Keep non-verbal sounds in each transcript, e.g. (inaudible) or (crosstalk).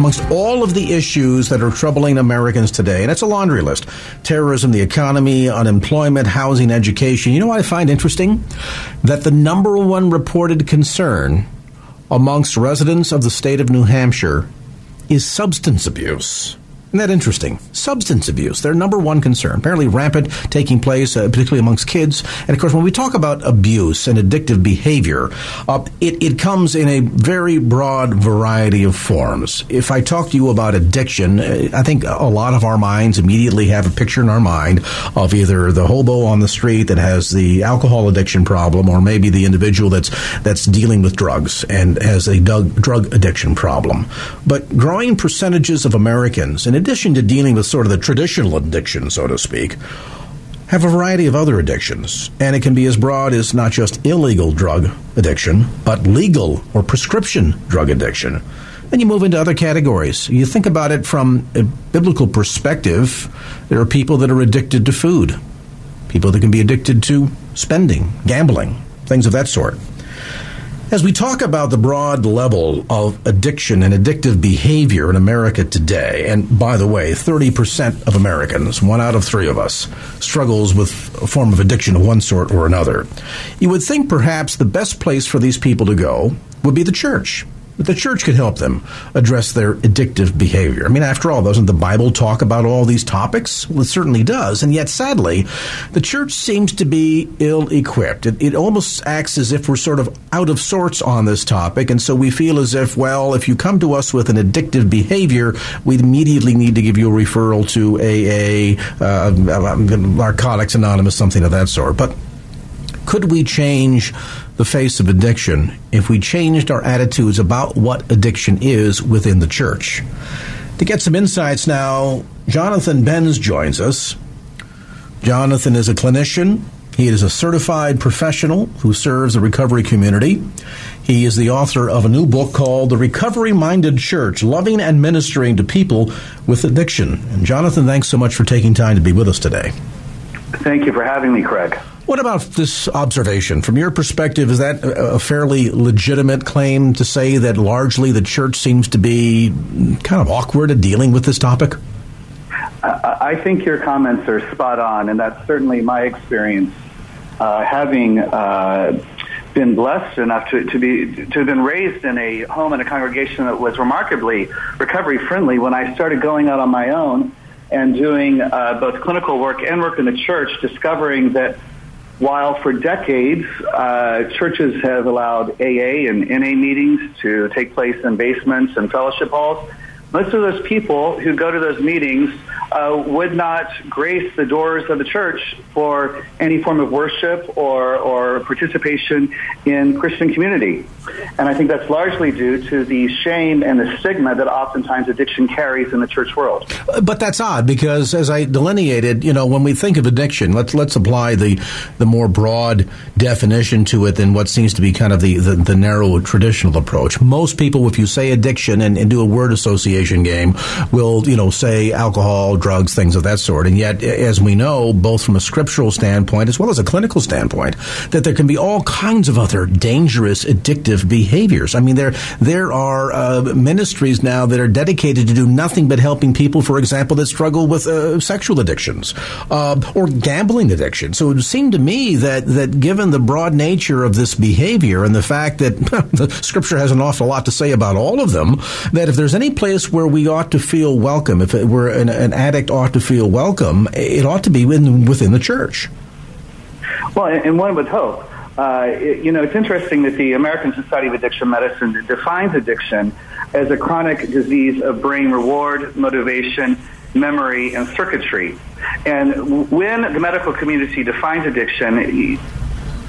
amongst all of the issues that are troubling Americans today, and it's a laundry list terrorism, the economy, unemployment, housing, education. You know what I find interesting? That the number one reported concern amongst residents of the state of New Hampshire is substance abuse. Isn't that interesting? Substance abuse, their number one concern, apparently rampant, taking place, uh, particularly amongst kids. And of course, when we talk about abuse and addictive behavior, uh, it, it comes in a very broad variety of forms. If I talk to you about addiction, uh, I think a lot of our minds immediately have a picture in our mind of either the hobo on the street that has the alcohol addiction problem, or maybe the individual that's that's dealing with drugs and has a drug addiction problem. But growing percentages of Americans, and addition to dealing with sort of the traditional addiction, so to speak, have a variety of other addictions. And it can be as broad as not just illegal drug addiction, but legal or prescription drug addiction. Then you move into other categories. You think about it from a biblical perspective, there are people that are addicted to food, people that can be addicted to spending, gambling, things of that sort. As we talk about the broad level of addiction and addictive behavior in America today, and by the way, 30% of Americans, one out of three of us, struggles with a form of addiction of one sort or another, you would think perhaps the best place for these people to go would be the church that the church could help them address their addictive behavior. I mean, after all, doesn't the Bible talk about all these topics? Well, it certainly does. And yet, sadly, the church seems to be ill equipped. It, it almost acts as if we're sort of out of sorts on this topic. And so we feel as if, well, if you come to us with an addictive behavior, we immediately need to give you a referral to AA, uh, Narcotics Anonymous, something of that sort. But could we change the face of addiction if we changed our attitudes about what addiction is within the church. To get some insights now, Jonathan Benz joins us. Jonathan is a clinician. He is a certified professional who serves the recovery community. He is the author of a new book called The Recovery Minded Church Loving and Ministering to People with Addiction. And Jonathan, thanks so much for taking time to be with us today. Thank you for having me, Craig. What about this observation? From your perspective, is that a fairly legitimate claim to say that largely the church seems to be kind of awkward at dealing with this topic? I think your comments are spot on, and that's certainly my experience. Uh, having uh, been blessed enough to, to be to have been raised in a home and a congregation that was remarkably recovery friendly, when I started going out on my own and doing uh, both clinical work and work in the church, discovering that while for decades uh, churches have allowed AA and NA meetings to take place in basements and fellowship halls, most of those people who go to those meetings uh, would not grace the doors of the church for any form of worship or, or participation in Christian community. And I think that's largely due to the shame and the stigma that oftentimes addiction carries in the church world. But that's odd because, as I delineated, you know, when we think of addiction, let's let's apply the the more broad definition to it than what seems to be kind of the, the, the narrow traditional approach. Most people, if you say addiction and, and do a word association, association game will, you know, say alcohol, drugs, things of that sort. And yet, as we know, both from a scriptural standpoint as well as a clinical standpoint, that there can be all kinds of other dangerous, addictive behaviors. I mean, there there are uh, ministries now that are dedicated to do nothing but helping people, for example, that struggle with uh, sexual addictions uh, or gambling addiction. So it seemed to me that that given the broad nature of this behavior and the fact that (laughs) the Scripture has an awful lot to say about all of them, that if there's any place where we ought to feel welcome, if we're an, an addict ought to feel welcome, it ought to be within, within the church. Well, and one would hope. Uh, it, you know, it's interesting that the American Society of Addiction Medicine defines addiction as a chronic disease of brain reward, motivation, memory, and circuitry. And when the medical community defines addiction,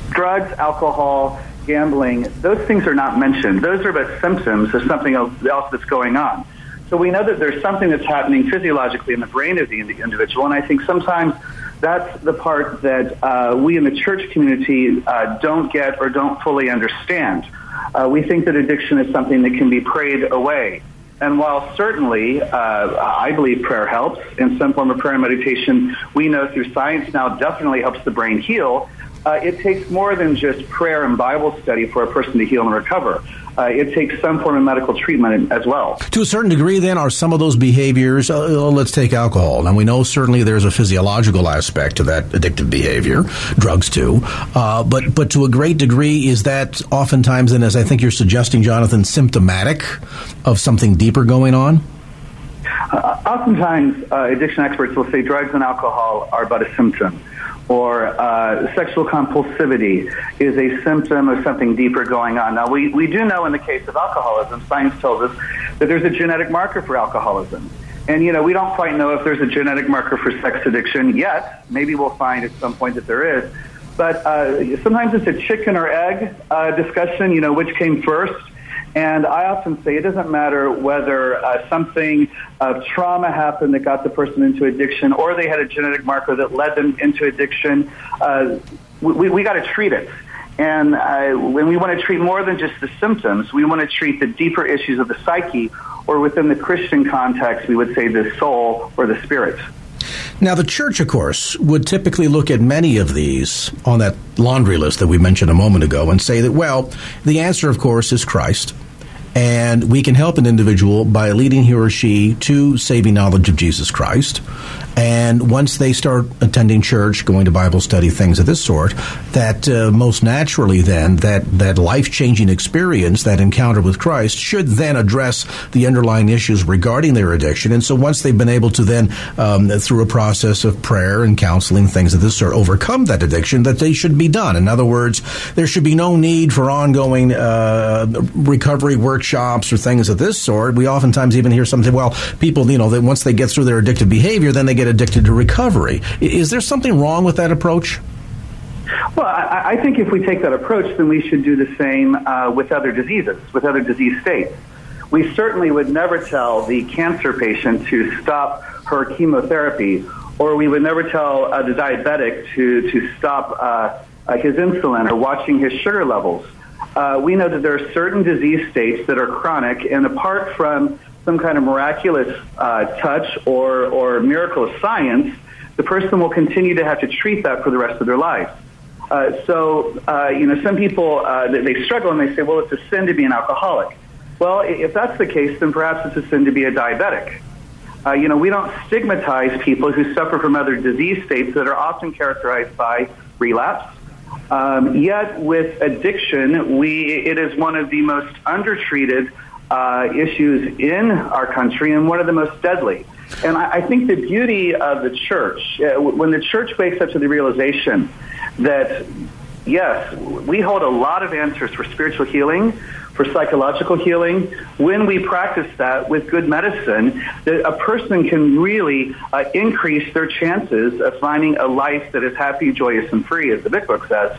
drugs, alcohol, gambling, those things are not mentioned. Those are but symptoms of something else that's going on. So we know that there's something that's happening physiologically in the brain of the individual, and I think sometimes that's the part that uh, we in the church community uh, don't get or don't fully understand. Uh, we think that addiction is something that can be prayed away. And while certainly uh, I believe prayer helps in some form of prayer and meditation, we know through science now definitely helps the brain heal. Uh, it takes more than just prayer and Bible study for a person to heal and recover. Uh, it takes some form of medical treatment as well. To a certain degree, then, are some of those behaviors, uh, uh, let's take alcohol. Now, we know certainly there's a physiological aspect to that addictive behavior, drugs too. Uh, but, but to a great degree, is that oftentimes, then, as I think you're suggesting, Jonathan, symptomatic of something deeper going on? Uh, oftentimes, uh, addiction experts will say drugs and alcohol are but a symptom or uh, sexual compulsivity is a symptom of something deeper going on. Now, we, we do know in the case of alcoholism, science tells us that there's a genetic marker for alcoholism. And, you know, we don't quite know if there's a genetic marker for sex addiction yet. Maybe we'll find at some point that there is. But uh, sometimes it's a chicken or egg uh, discussion, you know, which came first. And I often say it doesn't matter whether uh, something of trauma happened that got the person into addiction or they had a genetic marker that led them into addiction. Uh, we, we got to treat it. And uh, when we want to treat more than just the symptoms, we want to treat the deeper issues of the psyche, or within the Christian context, we would say the soul or the spirit. Now, the church, of course, would typically look at many of these on that laundry list that we mentioned a moment ago and say that, well, the answer, of course, is Christ. And we can help an individual by leading he or she to saving knowledge of Jesus Christ. And once they start attending church, going to Bible study, things of this sort, that uh, most naturally then that, that life changing experience, that encounter with Christ, should then address the underlying issues regarding their addiction. And so once they've been able to then, um, through a process of prayer and counseling, things of this sort, overcome that addiction, that they should be done. In other words, there should be no need for ongoing uh, recovery workshops or things of this sort. We oftentimes even hear something, well, people, you know, that once they get through their addictive behavior, then they get addicted to recovery. Is there something wrong with that approach? Well, I, I think if we take that approach, then we should do the same uh, with other diseases, with other disease states. We certainly would never tell the cancer patient to stop her chemotherapy, or we would never tell uh, the diabetic to, to stop uh, uh his insulin or watching his sugar levels. Uh, we know that there are certain disease states that are chronic, and apart from some kind of miraculous uh, touch or, or miracle of science, the person will continue to have to treat that for the rest of their life. Uh, so, uh, you know, some people, uh, they struggle and they say, well, it's a sin to be an alcoholic. Well, if that's the case, then perhaps it's a sin to be a diabetic. Uh, you know, we don't stigmatize people who suffer from other disease states that are often characterized by relapse. Um, yet, with addiction, we it is one of the most undertreated uh, issues in our country and one of the most deadly. And I, I think the beauty of the church, uh, when the church wakes up to the realization that, yes, we hold a lot of answers for spiritual healing, for psychological healing, when we practice that with good medicine, that a person can really uh, increase their chances of finding a life that is happy, joyous, and free, as the Big Book says.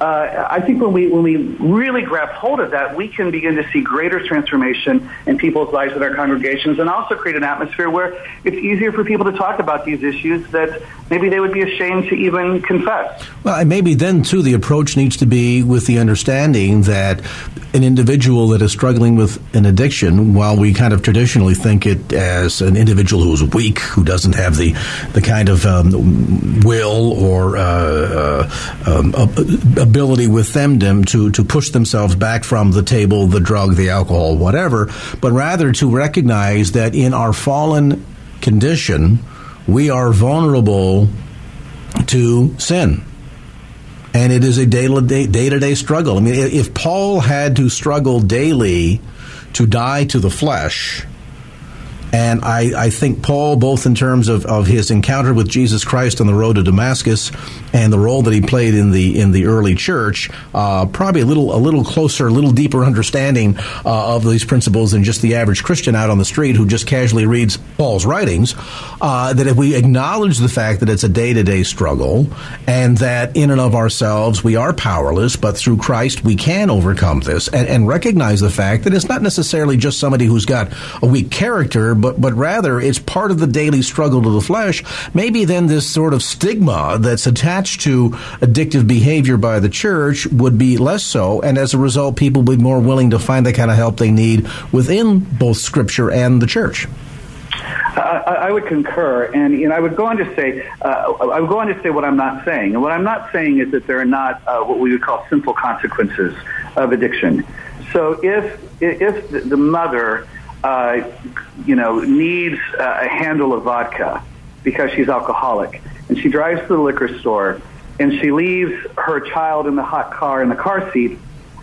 Uh, I think when we when we really grab hold of that, we can begin to see greater transformation in people's lives in our congregations, and also create an atmosphere where it's easier for people to talk about these issues that maybe they would be ashamed to even confess. Well, and maybe then too, the approach needs to be with the understanding that an individual that is struggling with an addiction, while we kind of traditionally think it as an individual who's weak, who doesn't have the the kind of um, will or uh, uh, um, ability with them to to push themselves back from the table, the drug, the alcohol, whatever, but rather to recognize that in our fallen condition, we are vulnerable to sin and it is a day to day struggle. I mean, if Paul had to struggle daily to die to the flesh, and I, I, think Paul, both in terms of, of his encounter with Jesus Christ on the road to Damascus and the role that he played in the in the early church, uh, probably a little a little closer, a little deeper understanding uh, of these principles than just the average Christian out on the street who just casually reads Paul's writings. Uh, that if we acknowledge the fact that it's a day to day struggle and that in and of ourselves we are powerless, but through Christ we can overcome this, and, and recognize the fact that it's not necessarily just somebody who's got a weak character but but rather it's part of the daily struggle to the flesh. Maybe then this sort of stigma that's attached to addictive behavior by the church would be less so, and as a result, people would be more willing to find the kind of help they need within both Scripture and the church. I, I would concur, and you know, I would go on to say, uh, I would go on to say what I'm not saying, and what I'm not saying is that there are not uh, what we would call simple consequences of addiction. So if if the mother uh, you know, needs a handle of vodka because she's alcoholic, and she drives to the liquor store, and she leaves her child in the hot car in the car seat,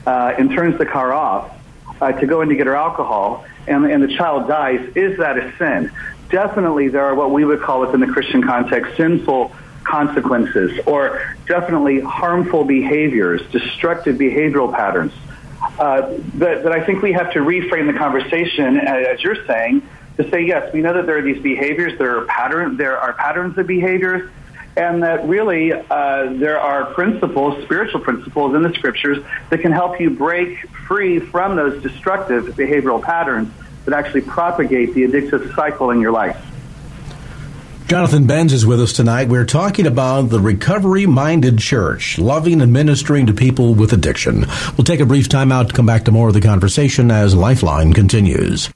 uh, and turns the car off uh, to go in to get her alcohol, and, and the child dies. Is that a sin? Definitely, there are what we would call within the Christian context sinful consequences, or definitely harmful behaviors, destructive behavioral patterns uh, that, that I think we have to reframe the conversation, uh, as you're saying, to say yes, we know that there are these behaviors, there are pattern, there are patterns of behaviors, and that really uh, there are principles, spiritual principles in the scriptures that can help you break free from those destructive behavioral patterns that actually propagate the addictive cycle in your life. Jonathan Benz is with us tonight. We're talking about the recovery minded church, loving and ministering to people with addiction. We'll take a brief time out to come back to more of the conversation as Lifeline continues.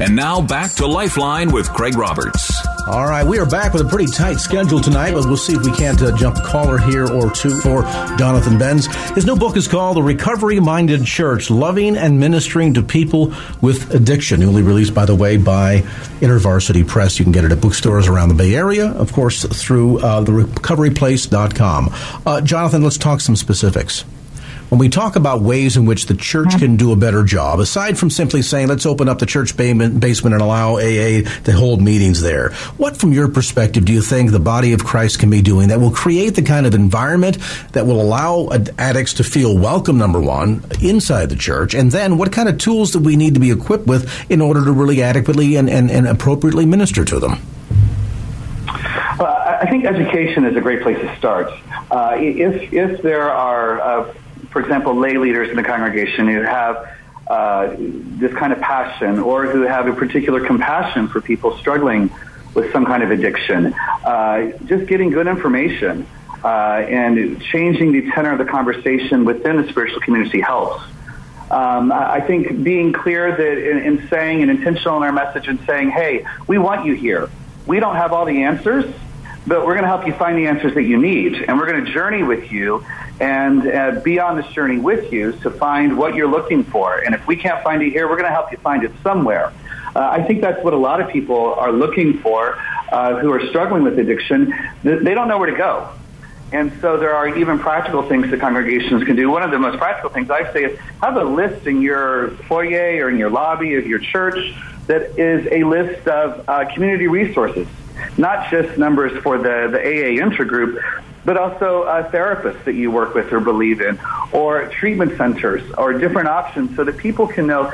And now back to Lifeline with Craig Roberts. All right, we are back with a pretty tight schedule tonight, but we'll see if we can't uh, jump a caller here or two for Jonathan Benz. His new book is called The Recovery Minded Church Loving and Ministering to People with Addiction, newly released, by the way, by InterVarsity Press. You can get it at bookstores around the Bay Area, of course, through uh, therecoveryplace.com. Uh, Jonathan, let's talk some specifics when we talk about ways in which the church can do a better job, aside from simply saying, let's open up the church basement and allow AA to hold meetings there, what, from your perspective, do you think the body of Christ can be doing that will create the kind of environment that will allow addicts to feel welcome, number one, inside the church? And then what kind of tools do we need to be equipped with in order to really adequately and, and, and appropriately minister to them? Well, I think education is a great place to start. Uh, if if there are uh, for example, lay leaders in the congregation who have uh, this kind of passion or who have a particular compassion for people struggling with some kind of addiction. Uh, just getting good information uh, and changing the tenor of the conversation within the spiritual community helps. Um, I think being clear that in, in saying and intentional in our message and saying, hey, we want you here. We don't have all the answers, but we're going to help you find the answers that you need. And we're going to journey with you and uh, be on this journey with you to find what you're looking for. And if we can't find it here, we're going to help you find it somewhere. Uh, I think that's what a lot of people are looking for uh, who are struggling with addiction. They don't know where to go. And so there are even practical things that congregations can do. One of the most practical things I say is have a list in your foyer or in your lobby of your church that is a list of uh, community resources, not just numbers for the, the AA intergroup, but also uh, therapists that you work with or believe in, or treatment centers, or different options so that people can know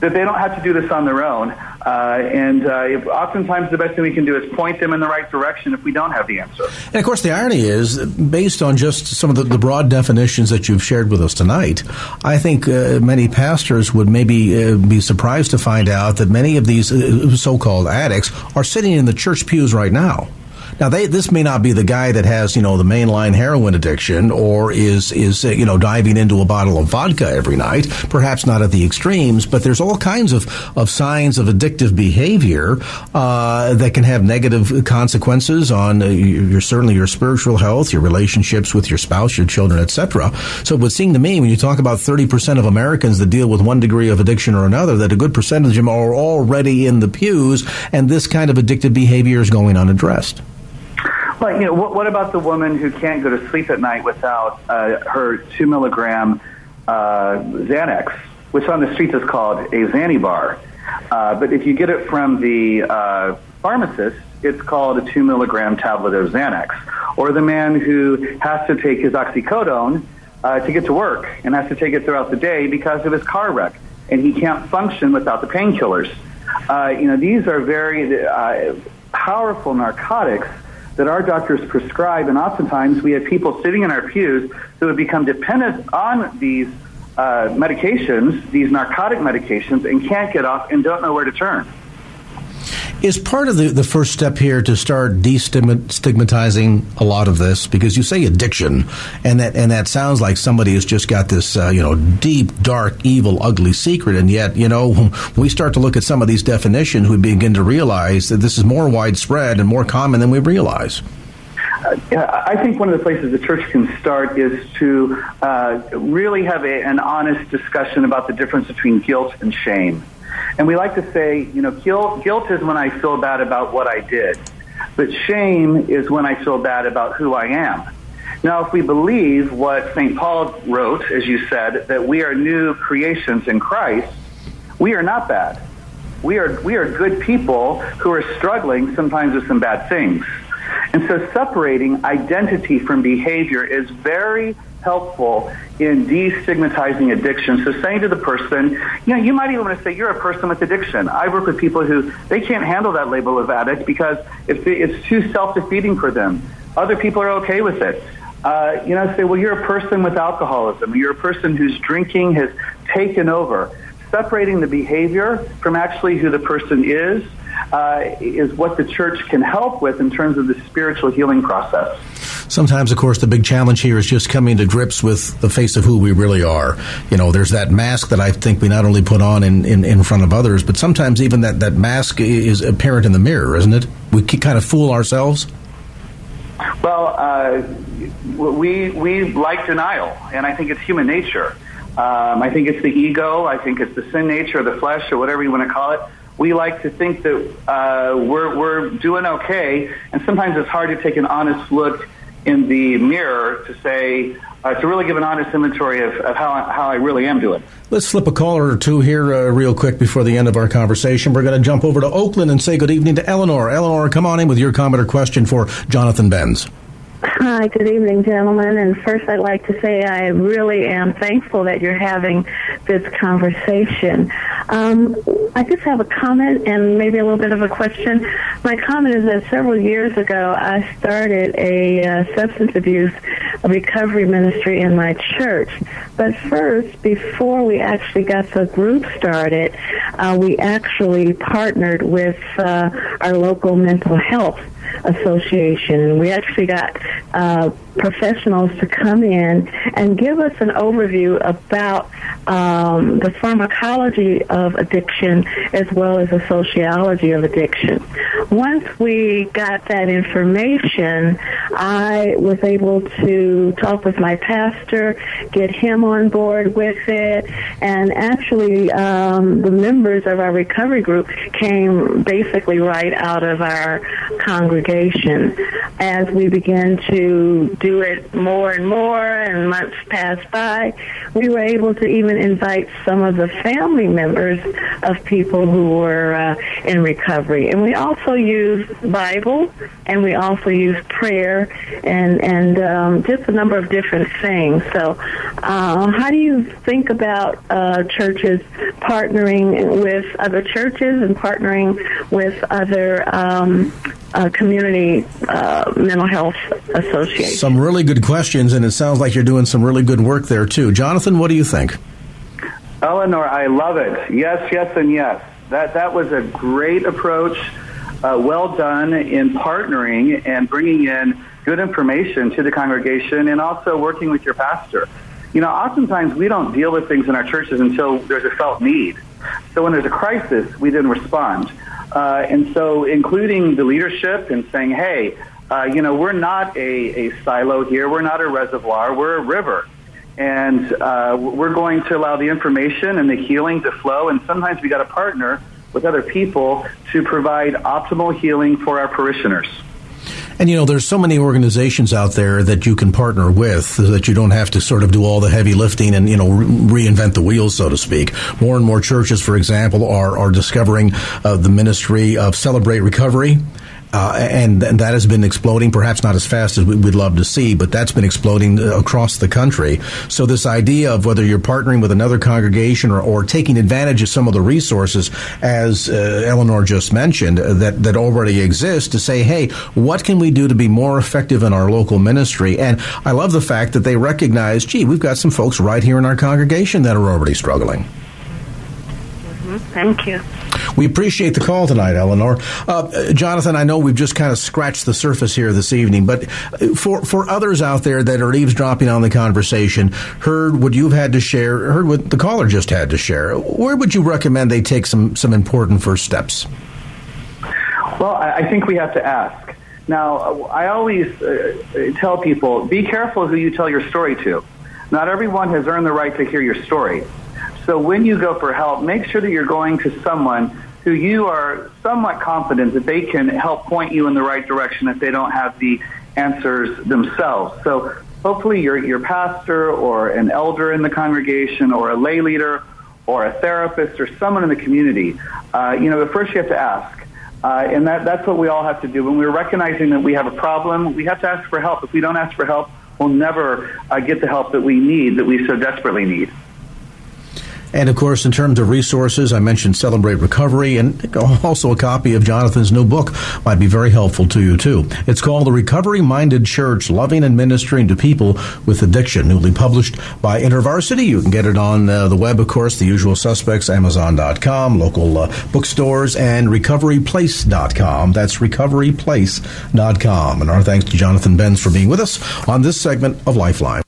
that they don't have to do this on their own. Uh, and uh, if, oftentimes, the best thing we can do is point them in the right direction if we don't have the answer. And of course, the irony is, based on just some of the, the broad definitions that you've shared with us tonight, I think uh, many pastors would maybe uh, be surprised to find out that many of these uh, so called addicts are sitting in the church pews right now. Now, they, this may not be the guy that has, you know, the mainline heroin addiction or is, is, you know, diving into a bottle of vodka every night. Perhaps not at the extremes, but there's all kinds of, of signs of addictive behavior, uh, that can have negative consequences on uh, your, certainly your spiritual health, your relationships with your spouse, your children, etc. So it would seem to me when you talk about 30% of Americans that deal with one degree of addiction or another, that a good percentage of them are already in the pews and this kind of addictive behavior is going unaddressed. Well, you know, what, what about the woman who can't go to sleep at night without uh, her two milligram uh, Xanax, which on the streets is called a Xanibar? Uh, but if you get it from the uh, pharmacist, it's called a two milligram tablet of Xanax. Or the man who has to take his oxycodone uh, to get to work and has to take it throughout the day because of his car wreck, and he can't function without the painkillers. Uh, you know, these are very uh, powerful narcotics that our doctors prescribe, and oftentimes we have people sitting in our pews who have become dependent on these uh, medications, these narcotic medications, and can't get off and don't know where to turn. Is part of the, the first step here to start destigmatizing a lot of this? Because you say addiction, and that and that sounds like somebody has just got this uh, you know deep, dark, evil, ugly secret, and yet you know when (laughs) we start to look at some of these definitions, we begin to realize that this is more widespread and more common than we realize. Uh, I think one of the places the church can start is to uh, really have a, an honest discussion about the difference between guilt and shame. And we like to say, you know, guilt, guilt is when I feel bad about what I did, but shame is when I feel bad about who I am. Now, if we believe what St. Paul wrote, as you said, that we are new creations in Christ, we are not bad. We are, we are good people who are struggling sometimes with some bad things. And so separating identity from behavior is very helpful in destigmatizing addiction. So saying to the person, you know, you might even want to say you're a person with addiction. I work with people who they can't handle that label of addict because it's, it's too self-defeating for them. Other people are okay with it. Uh, you know, say, well, you're a person with alcoholism. You're a person whose drinking has taken over. Separating the behavior from actually who the person is uh, is what the church can help with in terms of the spiritual healing process. Sometimes, of course, the big challenge here is just coming to grips with the face of who we really are. You know, there's that mask that I think we not only put on in, in, in front of others, but sometimes even that, that mask is apparent in the mirror, isn't it? We kind of fool ourselves. Well, uh, we we like denial, and I think it's human nature. Um, I think it's the ego. I think it's the sin nature, or the flesh, or whatever you want to call it we like to think that uh, we're, we're doing okay, and sometimes it's hard to take an honest look in the mirror to say, uh, to really give an honest inventory of, of how, I, how I really am doing. Let's flip a caller or two here uh, real quick before the end of our conversation. We're going to jump over to Oakland and say good evening to Eleanor. Eleanor, come on in with your comment or question for Jonathan Benz. Hi, good evening, gentlemen. And first, I'd like to say I really am thankful that you're having this conversation. Um, I just have a comment and maybe a little bit of a question. My comment is that several years ago, I started a uh, substance abuse recovery ministry in my church. But first, before we actually got the group started, uh, we actually partnered with uh, our local mental health association, and we actually got uh, professionals to come in and give us an overview about um, the pharmacology of addiction as well as the sociology of addiction. Once we got that information, I was able to talk with my pastor, get him on board with it, and actually um, the members of our recovery group came basically right out of our congregation. As we began to do it more and more, and months passed by, we were able to even invite some of the family members of people who were uh, in recovery. And we also use Bible, and we also use prayer and and um, just a number of different things. So, uh, how do you think about uh, churches partnering with other churches and partnering with other um, uh, community uh, mental health associations? Some really good questions, and it sounds like you're doing some really good work there too. Jonathan, what do you think? Eleanor, I love it. Yes, yes, and yes. That that was a great approach. Uh, well done in partnering and bringing in good information to the congregation, and also working with your pastor. You know, oftentimes we don't deal with things in our churches until there's a felt need. So when there's a crisis, we then respond. Uh, and so, including the leadership and saying, "Hey, uh, you know, we're not a, a silo here. We're not a reservoir. We're a river." and uh, we're going to allow the information and the healing to flow. And sometimes we got to partner with other people to provide optimal healing for our parishioners. And you know, there's so many organizations out there that you can partner with that you don't have to sort of do all the heavy lifting and you know re- reinvent the wheel, so to speak. More and more churches, for example, are are discovering uh, the ministry of Celebrate Recovery uh, and, and, that has been exploding, perhaps not as fast as we, would love to see, but that's been exploding uh, across the country. So this idea of whether you're partnering with another congregation or, or taking advantage of some of the resources, as uh, Eleanor just mentioned, uh, that, that already exist to say, hey, what can we do to be more effective in our local ministry? And I love the fact that they recognize, gee, we've got some folks right here in our congregation that are already struggling. Mm-hmm. Thank you. We appreciate the call tonight, Eleanor. Uh, Jonathan, I know we've just kind of scratched the surface here this evening, but for for others out there that are eavesdropping on the conversation, heard what you've had to share, heard what the caller just had to share, where would you recommend they take some some important first steps? Well, I think we have to ask. Now, I always uh, tell people be careful who you tell your story to. Not everyone has earned the right to hear your story. So when you go for help, make sure that you're going to someone who you are somewhat confident that they can help point you in the right direction if they don't have the answers themselves. So hopefully your, your pastor or an elder in the congregation or a lay leader or a therapist or someone in the community, uh, you know, first you have to ask. Uh, and that, that's what we all have to do. When we're recognizing that we have a problem, we have to ask for help. If we don't ask for help, we'll never uh, get the help that we need, that we so desperately need. And of course, in terms of resources, I mentioned Celebrate Recovery, and also a copy of Jonathan's new book might be very helpful to you too. It's called The Recovery Minded Church Loving and Ministering to People with Addiction, newly published by InterVarsity. You can get it on uh, the web, of course, the usual suspects, Amazon.com, local uh, bookstores, and RecoveryPlace.com. That's RecoveryPlace.com. And our thanks to Jonathan Benz for being with us on this segment of Lifeline.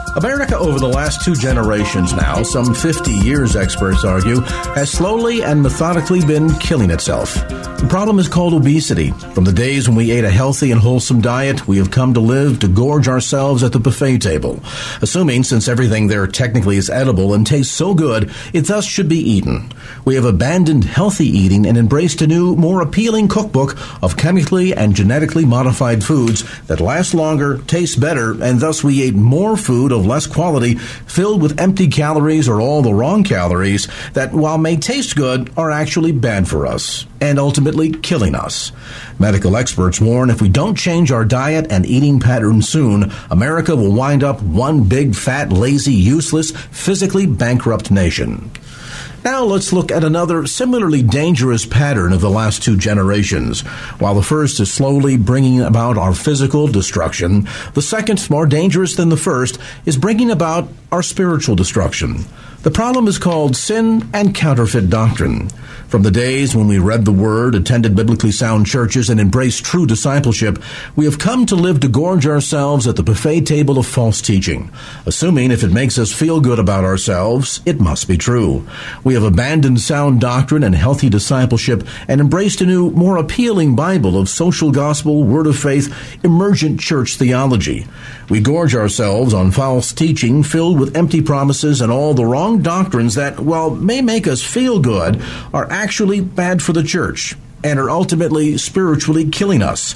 America, over the last two generations now, some 50 years, experts argue, has slowly and methodically been killing itself. The problem is called obesity. From the days when we ate a healthy and wholesome diet, we have come to live to gorge ourselves at the buffet table. Assuming, since everything there technically is edible and tastes so good, it thus should be eaten. We have abandoned healthy eating and embraced a new, more appealing cookbook of chemically and genetically modified foods that last longer, taste better, and thus we ate more food of less quality, filled with empty calories or all the wrong calories that, while may taste good, are actually bad for us and ultimately killing us. Medical experts warn if we don't change our diet and eating patterns soon, America will wind up one big, fat, lazy, useless, physically bankrupt nation. Now let's look at another similarly dangerous pattern of the last two generations. While the first is slowly bringing about our physical destruction, the second, more dangerous than the first, is bringing about our spiritual destruction. The problem is called sin and counterfeit doctrine. From the days when we read the Word, attended biblically sound churches, and embraced true discipleship, we have come to live to gorge ourselves at the buffet table of false teaching, assuming if it makes us feel good about ourselves, it must be true. We have abandoned sound doctrine and healthy discipleship and embraced a new, more appealing Bible of social gospel, word of faith, emergent church theology. We gorge ourselves on false teaching filled with empty promises and all the wrong doctrines that, while may make us feel good, are actually bad for the church and are ultimately spiritually killing us.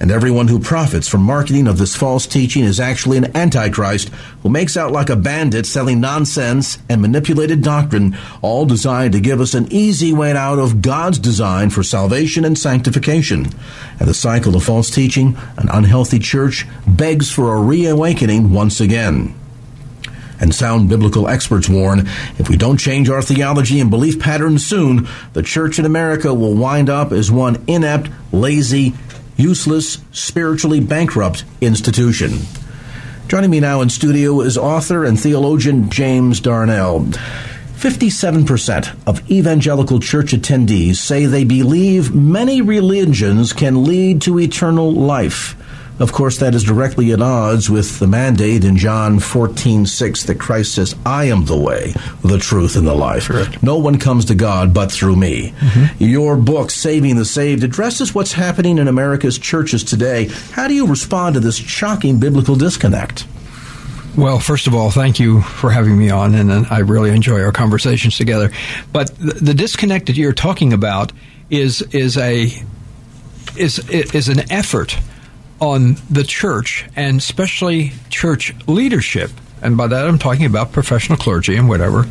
And everyone who profits from marketing of this false teaching is actually an antichrist who makes out like a bandit selling nonsense and manipulated doctrine, all designed to give us an easy way out of God's design for salvation and sanctification. And the cycle of false teaching, an unhealthy church, begs for a reawakening once again and sound biblical experts warn if we don't change our theology and belief patterns soon, the church in America will wind up as one inept, lazy, useless, spiritually bankrupt institution. Joining me now in studio is author and theologian James Darnell. 57% of evangelical church attendees say they believe many religions can lead to eternal life. Of course, that is directly at odds with the mandate in John 14, 6 that Christ says, I am the way, the truth, and the life. Correct. No one comes to God but through me. Mm-hmm. Your book, Saving the Saved, addresses what's happening in America's churches today. How do you respond to this shocking biblical disconnect? Well, first of all, thank you for having me on, and I really enjoy our conversations together. But the, the disconnect that you're talking about is is a is is an effort on the church and especially church leadership, and by that I'm talking about professional clergy and whatever,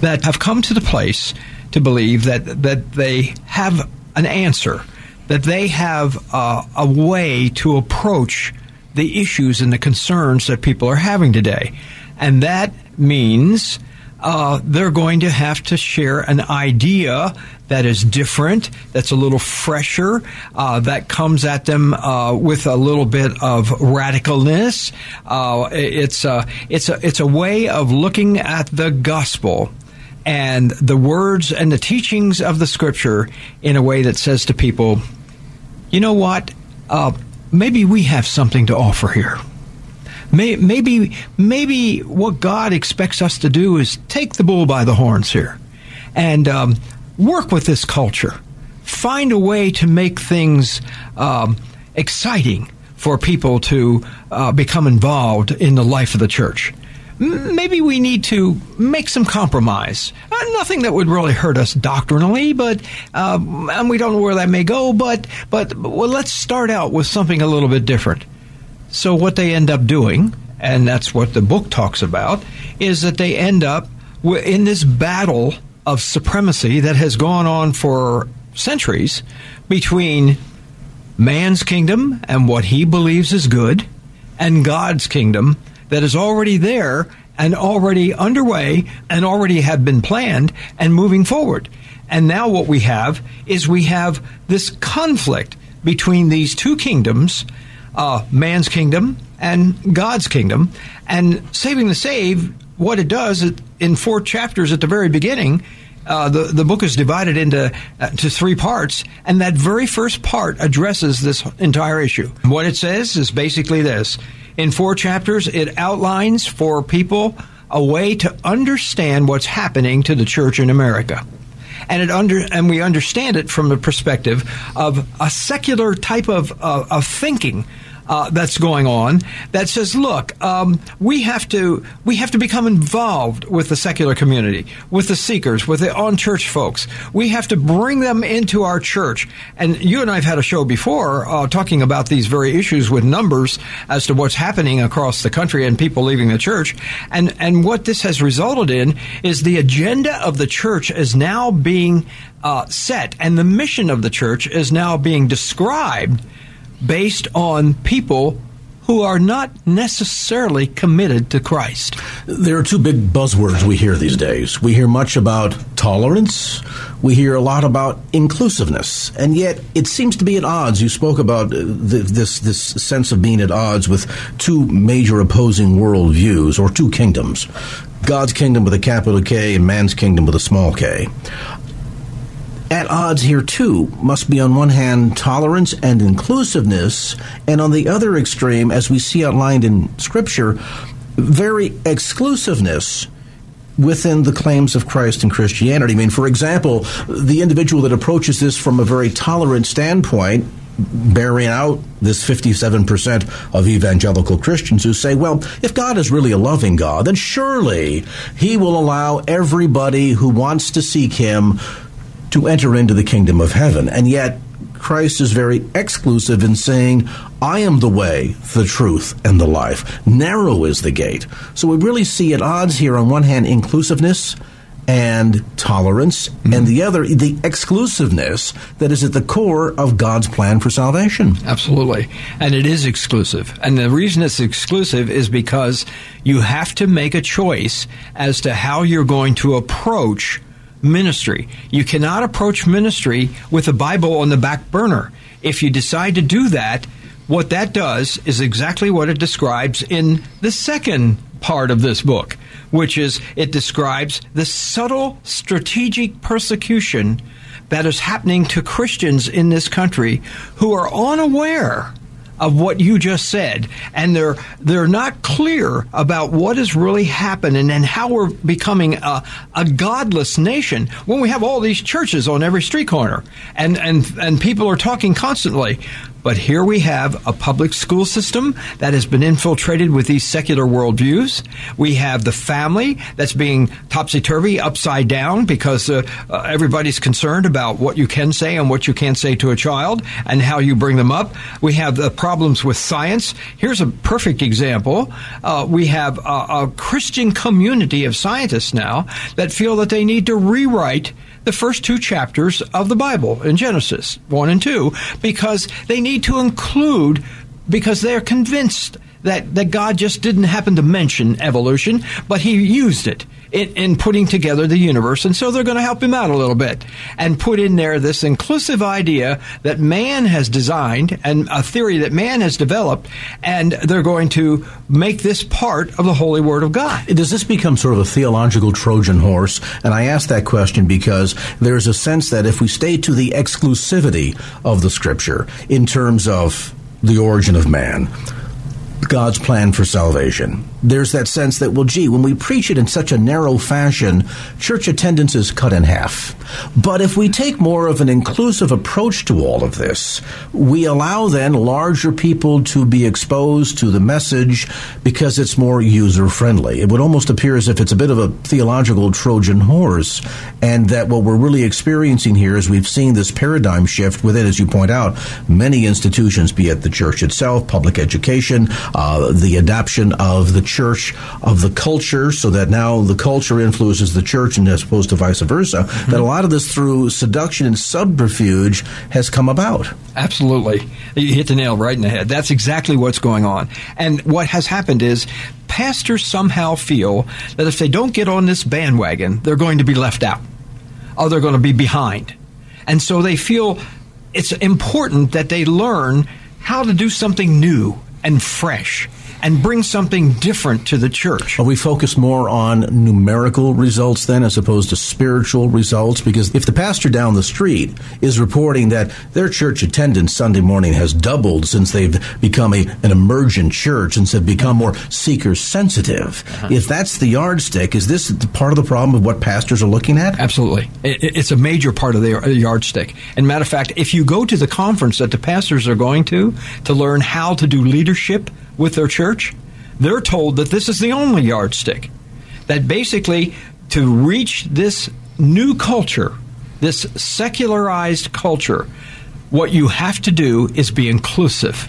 that have come to the place to believe that that they have an answer, that they have a way to approach the issues and the concerns that people are having today, and that means uh, they're going to have to share an idea that is different, that's a little fresher, uh, that comes at them uh, with a little bit of radicalness. Uh, it's a it's a it's a way of looking at the gospel and the words and the teachings of the scripture in a way that says to people, you know what, uh, maybe we have something to offer here. Maybe, maybe what God expects us to do is take the bull by the horns here and um, work with this culture. Find a way to make things um, exciting for people to uh, become involved in the life of the church. Maybe we need to make some compromise. Uh, nothing that would really hurt us doctrinally, but uh, and we don't know where that may go. But but well, let's start out with something a little bit different. So, what they end up doing, and that's what the book talks about, is that they end up in this battle of supremacy that has gone on for centuries between man's kingdom and what he believes is good, and God's kingdom that is already there and already underway and already have been planned and moving forward. And now what we have is we have this conflict between these two kingdoms uh, man's kingdom and God's kingdom. And Saving the Saved, what it does in four chapters at the very beginning, uh, the the book is divided into uh, to three parts, and that very first part addresses this entire issue. What it says is basically this: in four chapters, it outlines for people a way to understand what's happening to the church in America and it under and we understand it from the perspective of a secular type of uh, of thinking uh, that's going on that says, look, um, we have to we have to become involved with the secular community, with the seekers, with the on church folks. We have to bring them into our church. And you and I have had a show before uh, talking about these very issues with numbers as to what's happening across the country and people leaving the church. And and what this has resulted in is the agenda of the church is now being uh, set, and the mission of the church is now being described based on people who are not necessarily committed to Christ. There are two big buzzwords we hear these days. We hear much about tolerance, we hear a lot about inclusiveness, and yet it seems to be at odds. You spoke about uh, this this sense of being at odds with two major opposing worldviews or two kingdoms. God's kingdom with a capital K and man's kingdom with a small k at odds here too must be on one hand tolerance and inclusiveness, and on the other extreme, as we see outlined in Scripture, very exclusiveness within the claims of Christ and Christianity. I mean, for example, the individual that approaches this from a very tolerant standpoint, bearing out this 57% of evangelical Christians who say, well, if God is really a loving God, then surely He will allow everybody who wants to seek Him to enter into the kingdom of heaven. And yet, Christ is very exclusive in saying, I am the way, the truth, and the life. Narrow is the gate. So we really see at odds here, on one hand, inclusiveness and tolerance, mm-hmm. and the other, the exclusiveness that is at the core of God's plan for salvation. Absolutely. And it is exclusive. And the reason it's exclusive is because you have to make a choice as to how you're going to approach ministry. You cannot approach ministry with the Bible on the back burner. If you decide to do that, what that does is exactly what it describes in the second part of this book, which is it describes the subtle strategic persecution that is happening to Christians in this country who are unaware of what you just said. And they're they're not clear about what has really happened and, and how we're becoming a, a godless nation when we have all these churches on every street corner. And and and people are talking constantly but here we have a public school system that has been infiltrated with these secular worldviews. We have the family that's being topsy turvy, upside down, because uh, uh, everybody's concerned about what you can say and what you can't say to a child and how you bring them up. We have the problems with science. Here's a perfect example. Uh, we have a, a Christian community of scientists now that feel that they need to rewrite the first two chapters of the Bible in Genesis 1 and 2 because they need to include, because they're convinced that, that God just didn't happen to mention evolution, but he used it in, in putting together the universe. And so they're going to help him out a little bit and put in there this inclusive idea that man has designed and a theory that man has developed. And they're going to make this part of the Holy Word of God. Does this become sort of a theological Trojan horse? And I ask that question because there's a sense that if we stay to the exclusivity of the Scripture in terms of the origin of man, God's plan for salvation. There's that sense that, well, gee, when we preach it in such a narrow fashion, church attendance is cut in half. But if we take more of an inclusive approach to all of this, we allow then larger people to be exposed to the message because it's more user friendly. It would almost appear as if it's a bit of a theological Trojan horse, and that what we're really experiencing here is we've seen this paradigm shift within, as you point out, many institutions, be it the church itself, public education, uh, the adoption of the church of the culture, so that now the culture influences the church, and as opposed to vice versa. Mm-hmm. That a lot of this through seduction and subterfuge has come about. Absolutely, you hit the nail right in the head. That's exactly what's going on. And what has happened is pastors somehow feel that if they don't get on this bandwagon, they're going to be left out, or they're going to be behind, and so they feel it's important that they learn how to do something new and fresh and bring something different to the church. Are we focused more on numerical results then as opposed to spiritual results? Because if the pastor down the street is reporting that their church attendance Sunday morning has doubled since they've become a, an emergent church and have become more seeker sensitive, uh-huh. if that's the yardstick, is this part of the problem of what pastors are looking at? Absolutely. It, it's a major part of the yardstick. And matter of fact, if you go to the conference that the pastors are going to to learn how to do leadership, with their church, they're told that this is the only yardstick. That basically, to reach this new culture, this secularized culture, what you have to do is be inclusive.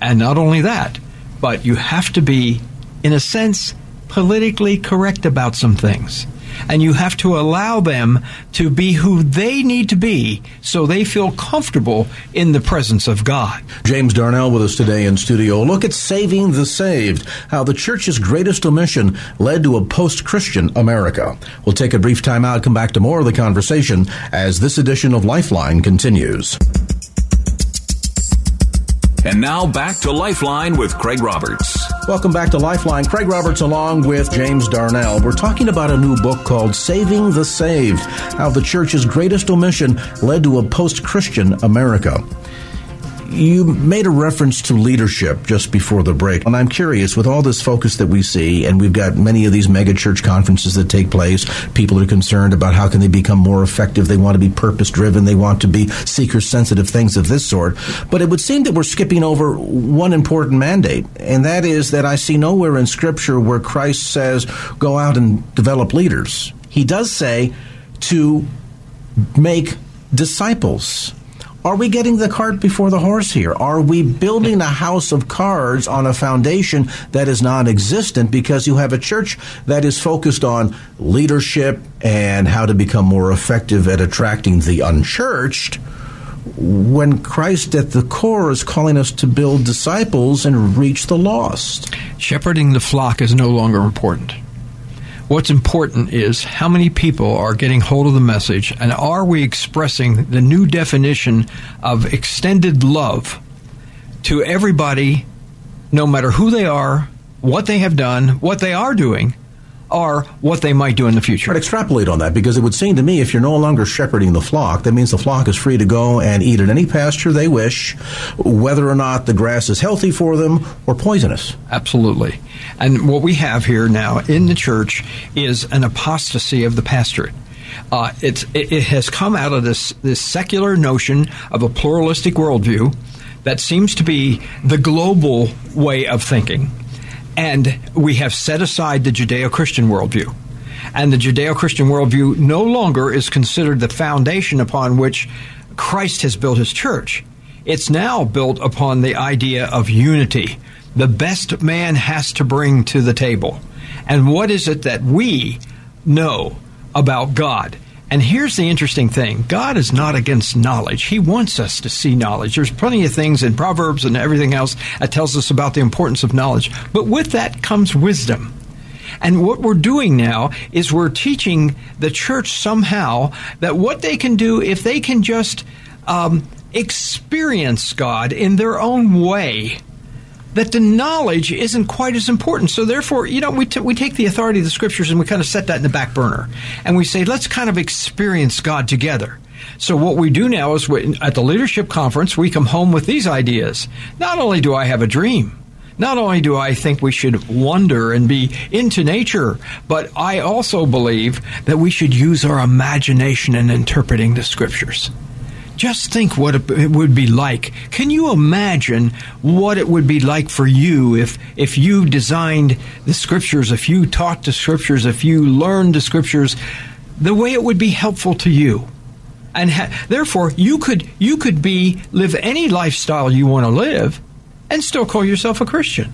And not only that, but you have to be, in a sense, politically correct about some things and you have to allow them to be who they need to be so they feel comfortable in the presence of God. James Darnell with us today in studio. Look at Saving the Saved, how the church's greatest omission led to a post Christian America. We'll take a brief time out, come back to more of the conversation as this edition of Lifeline continues. And now back to Lifeline with Craig Roberts. Welcome back to Lifeline. Craig Roberts along with James Darnell. We're talking about a new book called Saving the Saved How the Church's Greatest Omission Led to a Post Christian America. You made a reference to leadership just before the break, and I'm curious with all this focus that we see, and we've got many of these mega church conferences that take place. People are concerned about how can they become more effective. They want to be purpose driven. They want to be seeker sensitive, things of this sort. But it would seem that we're skipping over one important mandate, and that is that I see nowhere in Scripture where Christ says, "Go out and develop leaders." He does say to make disciples are we getting the cart before the horse here? Are we building a house of cards on a foundation that is non existent because you have a church that is focused on leadership and how to become more effective at attracting the unchurched? When Christ at the core is calling us to build disciples and reach the lost. Shepherding the flock is no longer important. What's important is how many people are getting hold of the message and are we expressing the new definition of extended love to everybody, no matter who they are, what they have done, what they are doing, are what they might do in the future. But extrapolate on that because it would seem to me if you're no longer shepherding the flock, that means the flock is free to go and eat at any pasture they wish, whether or not the grass is healthy for them or poisonous. Absolutely. And what we have here now in the church is an apostasy of the pastorate. Uh, it, it has come out of this, this secular notion of a pluralistic worldview that seems to be the global way of thinking and we have set aside the Judeo Christian worldview. And the Judeo Christian worldview no longer is considered the foundation upon which Christ has built his church. It's now built upon the idea of unity. The best man has to bring to the table. And what is it that we know about God? And here's the interesting thing God is not against knowledge. He wants us to see knowledge. There's plenty of things in Proverbs and everything else that tells us about the importance of knowledge. But with that comes wisdom. And what we're doing now is we're teaching the church somehow that what they can do if they can just um, experience God in their own way that the knowledge isn't quite as important. So therefore, you know, we, t- we take the authority of the scriptures and we kind of set that in the back burner. And we say, let's kind of experience God together. So what we do now is we, at the leadership conference, we come home with these ideas. Not only do I have a dream, not only do I think we should wonder and be into nature, but I also believe that we should use our imagination in interpreting the scriptures. Just think what it would be like. Can you imagine what it would be like for you if, if you designed the scriptures, if you taught the scriptures, if you learned the scriptures, the way it would be helpful to you? And ha- therefore, you could, you could be, live any lifestyle you want to live and still call yourself a Christian.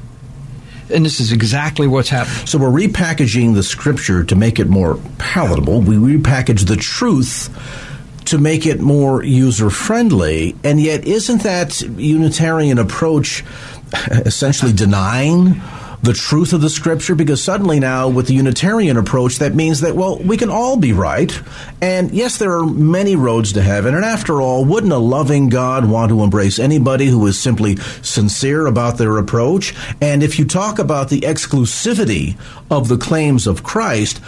And this is exactly what's happening. So we're repackaging the scripture to make it more palatable. We repackage the truth to make it more user friendly. And yet, isn't that Unitarian approach essentially denying? the truth of the scripture because suddenly now with the Unitarian approach that means that well we can all be right and yes there are many roads to heaven and after all wouldn't a loving God want to embrace anybody who is simply sincere about their approach and if you talk about the exclusivity of the claims of Christ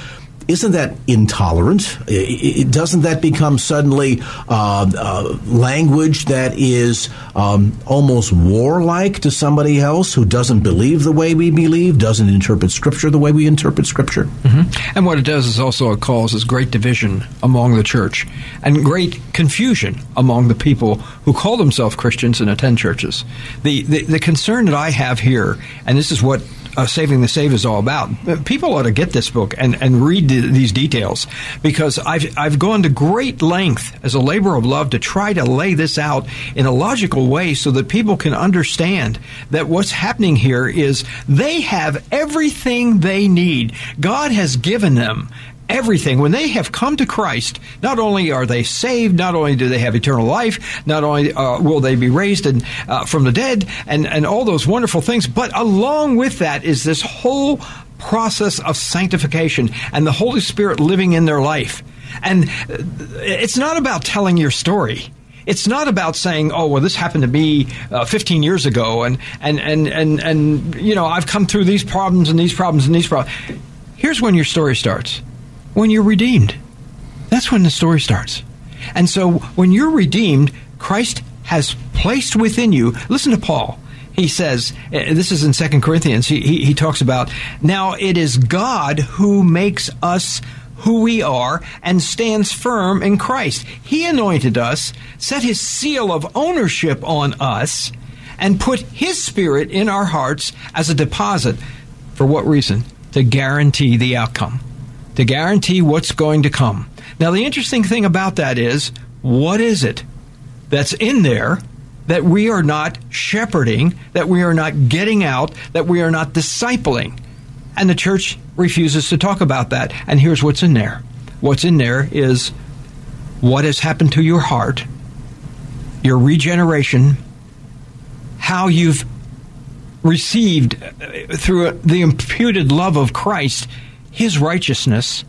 isn't that intolerant? It, doesn't that become suddenly uh, uh, language that is um, almost warlike to somebody else who doesn't believe the way we believe, doesn't interpret Scripture the way we interpret Scripture? Mm-hmm. And what it does is also it causes great division among the church and great confusion among the people who call themselves Christians and attend churches. The, the, the concern that I have here, and this is what uh, Saving the Save is all about. People ought to get this book and, and read the, these details because I've, I've gone to great length as a labor of love to try to lay this out in a logical way so that people can understand that what's happening here is they have everything they need. God has given them everything. When they have come to Christ, not only are they saved, not only do they have eternal life, not only uh, will they be raised in, uh, from the dead, and, and all those wonderful things, but along with that is this whole process of sanctification and the Holy Spirit living in their life. And uh, it's not about telling your story it's not about saying, "Oh, well, this happened to me uh, 15 years ago," and and and and and you know, I've come through these problems and these problems and these problems. Here's when your story starts when you're redeemed. That's when the story starts. And so when you're redeemed, Christ has placed within you, listen to Paul. He says, eh, this is in Second Corinthians, he, he, he talks about, now it is God who makes us who we are and stands firm in Christ. He anointed us, set his seal of ownership on us, and put his spirit in our hearts as a deposit. For what reason? To guarantee the outcome to guarantee what's going to come. Now, the interesting thing about that is, what is it? that's in there that we are not shepherding, that we are not getting out, that we are not discipling. And the church refuses to talk about that. And here's what's in there what's in there is what has happened to your heart, your regeneration, how you've received uh, through the imputed love of Christ his righteousness,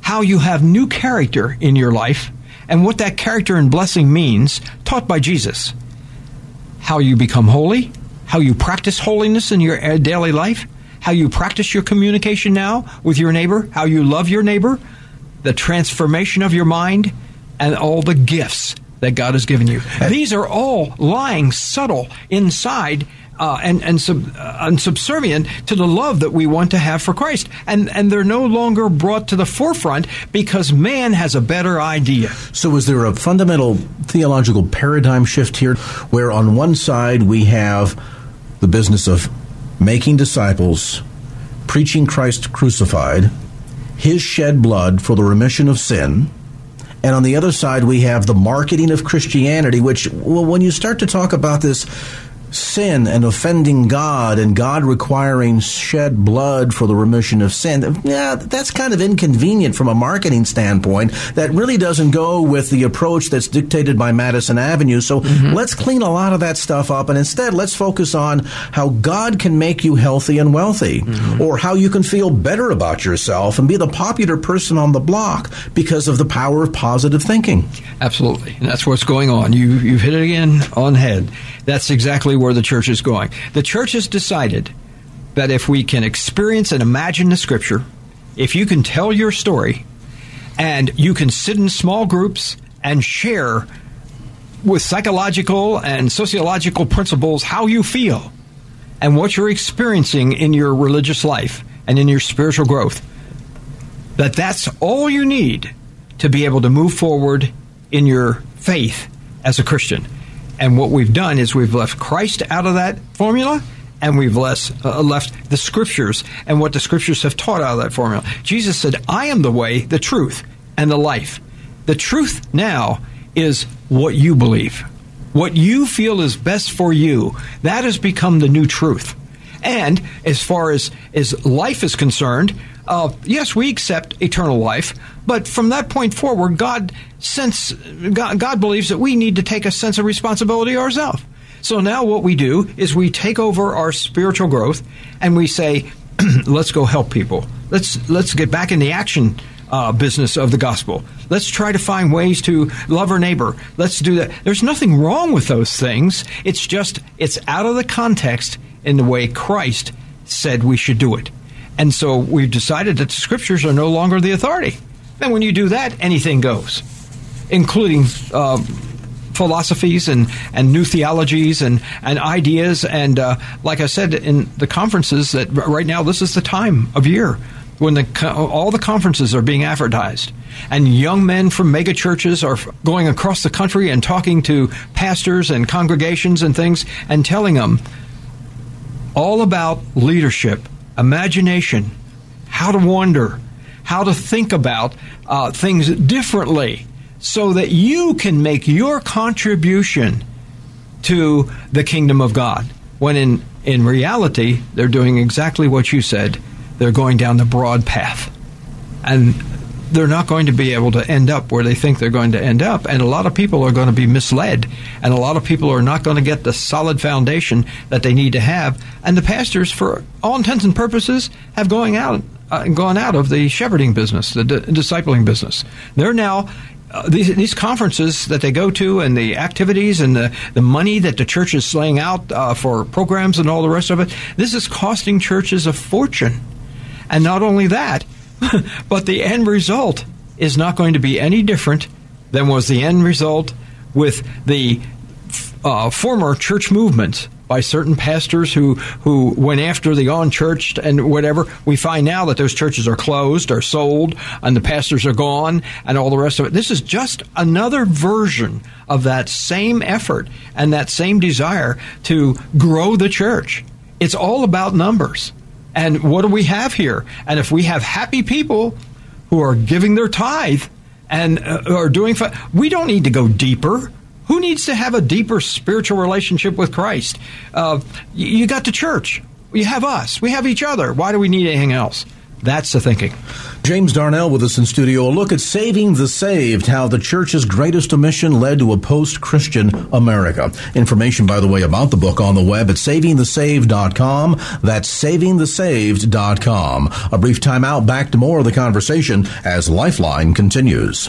how you have new character in your life, and what that character and blessing means, taught by Jesus. How you become holy, how you practice holiness in your uh, daily life, how you practice your communication now with your neighbor, how you love your neighbor, the transformation of your mind, and all the gifts that God has given you. These are all lying subtle inside uh, and and, sub, uh, and subservient to the love that we want to have for Christ, and and they're no longer brought to the forefront because man has a better idea. So, is there a fundamental theological paradigm shift here, where on one side we have the business of making disciples, preaching Christ crucified, His shed blood for the remission of sin. And on the other side, we have the marketing of Christianity, which, well, when you start to talk about this sin and offending God and God requiring shed blood for the remission of sin, yeah, that's kind of inconvenient from a marketing standpoint. That really doesn't go with the approach that's dictated by Madison Avenue. So mm-hmm. let's clean a lot of that stuff up and instead let's focus on how God can make you healthy and wealthy mm-hmm. or how you can feel better about yourself and be the popular person on the block because of the power of positive thinking. Absolutely. And that's what's going on. You, you've hit it again on head. That's exactly where the church is going. The church has decided that if we can experience and imagine the scripture, if you can tell your story, and you can sit in small groups and share with psychological and sociological principles how you feel and what you're experiencing in your religious life and in your spiritual growth that that's all you need to be able to move forward in your faith as a Christian. And what we've done is we've left Christ out of that formula and we've less, uh, left the scriptures and what the scriptures have taught out of that formula. Jesus said, I am the way, the truth, and the life. The truth now is what you believe. What you feel is best for you. That has become the new truth. And as far as, as life is concerned, uh, yes, we accept eternal life, but from that point forward, God sense God, God believes that we need to take a sense of responsibility ourselves. So now what we do is we take over our spiritual growth and we say, (clears throat) let's go help people. Let's let's get back in the action uh, business of the gospel. Let's try to find ways to love our neighbor. Let's do that. There's nothing wrong with those things. It's just it's out of the context in the way Christ said we should do it. And so we've decided that the scriptures are no longer the authority. And when you do that, anything goes, including uh, philosophies and, and new theologies and, and ideas. And uh, like I said in the conferences, that right now this is the time of year when the, all the conferences are being advertised. And young men from mega churches are going across the country and talking to pastors and congregations and things and telling them all about leadership imagination, how to wonder, how to think about uh, things differently so that you can make your contribution to the kingdom of God. When in, in reality, they're doing exactly what you said. They're going down the broad path. And they're not going to be able to end up where they think they're going to end up. And a lot of people are going to be misled. And a lot of people are not going to get the solid foundation that they need to have. And the pastors, for all intents and purposes, have going out, uh, gone out of the shepherding business, the di- discipling business. They're now uh, these, these, conferences that they go to and the activities and the, the money that the church is laying out uh, for programs and all the rest of it, this is costing churches a fortune. And not only that, (laughs) but the end result is not going to be any different than was the end result with the uh, former church movements by certain pastors who, who went after the unchurched and whatever. We find now that those churches are closed or sold and the pastors are gone and all the rest of it. This is just another version of that same effort and that same desire to grow the church. It's all about numbers. And what do we have here? And if we have happy people who are giving their tithe and uh, are doing, we don't need to go deeper. Who needs to have a deeper spiritual relationship with Christ? Uh, you got the church. You have us. We have each other. Why do we need anything else? That's the thinking. James Darnell with us in studio. A look at Saving the Saved, how the church's greatest omission led to a post Christian America. Information, by the way, about the book on the web at savingthesaved.com. That's savingthesaved.com. A brief time out, back to more of the conversation as Lifeline continues.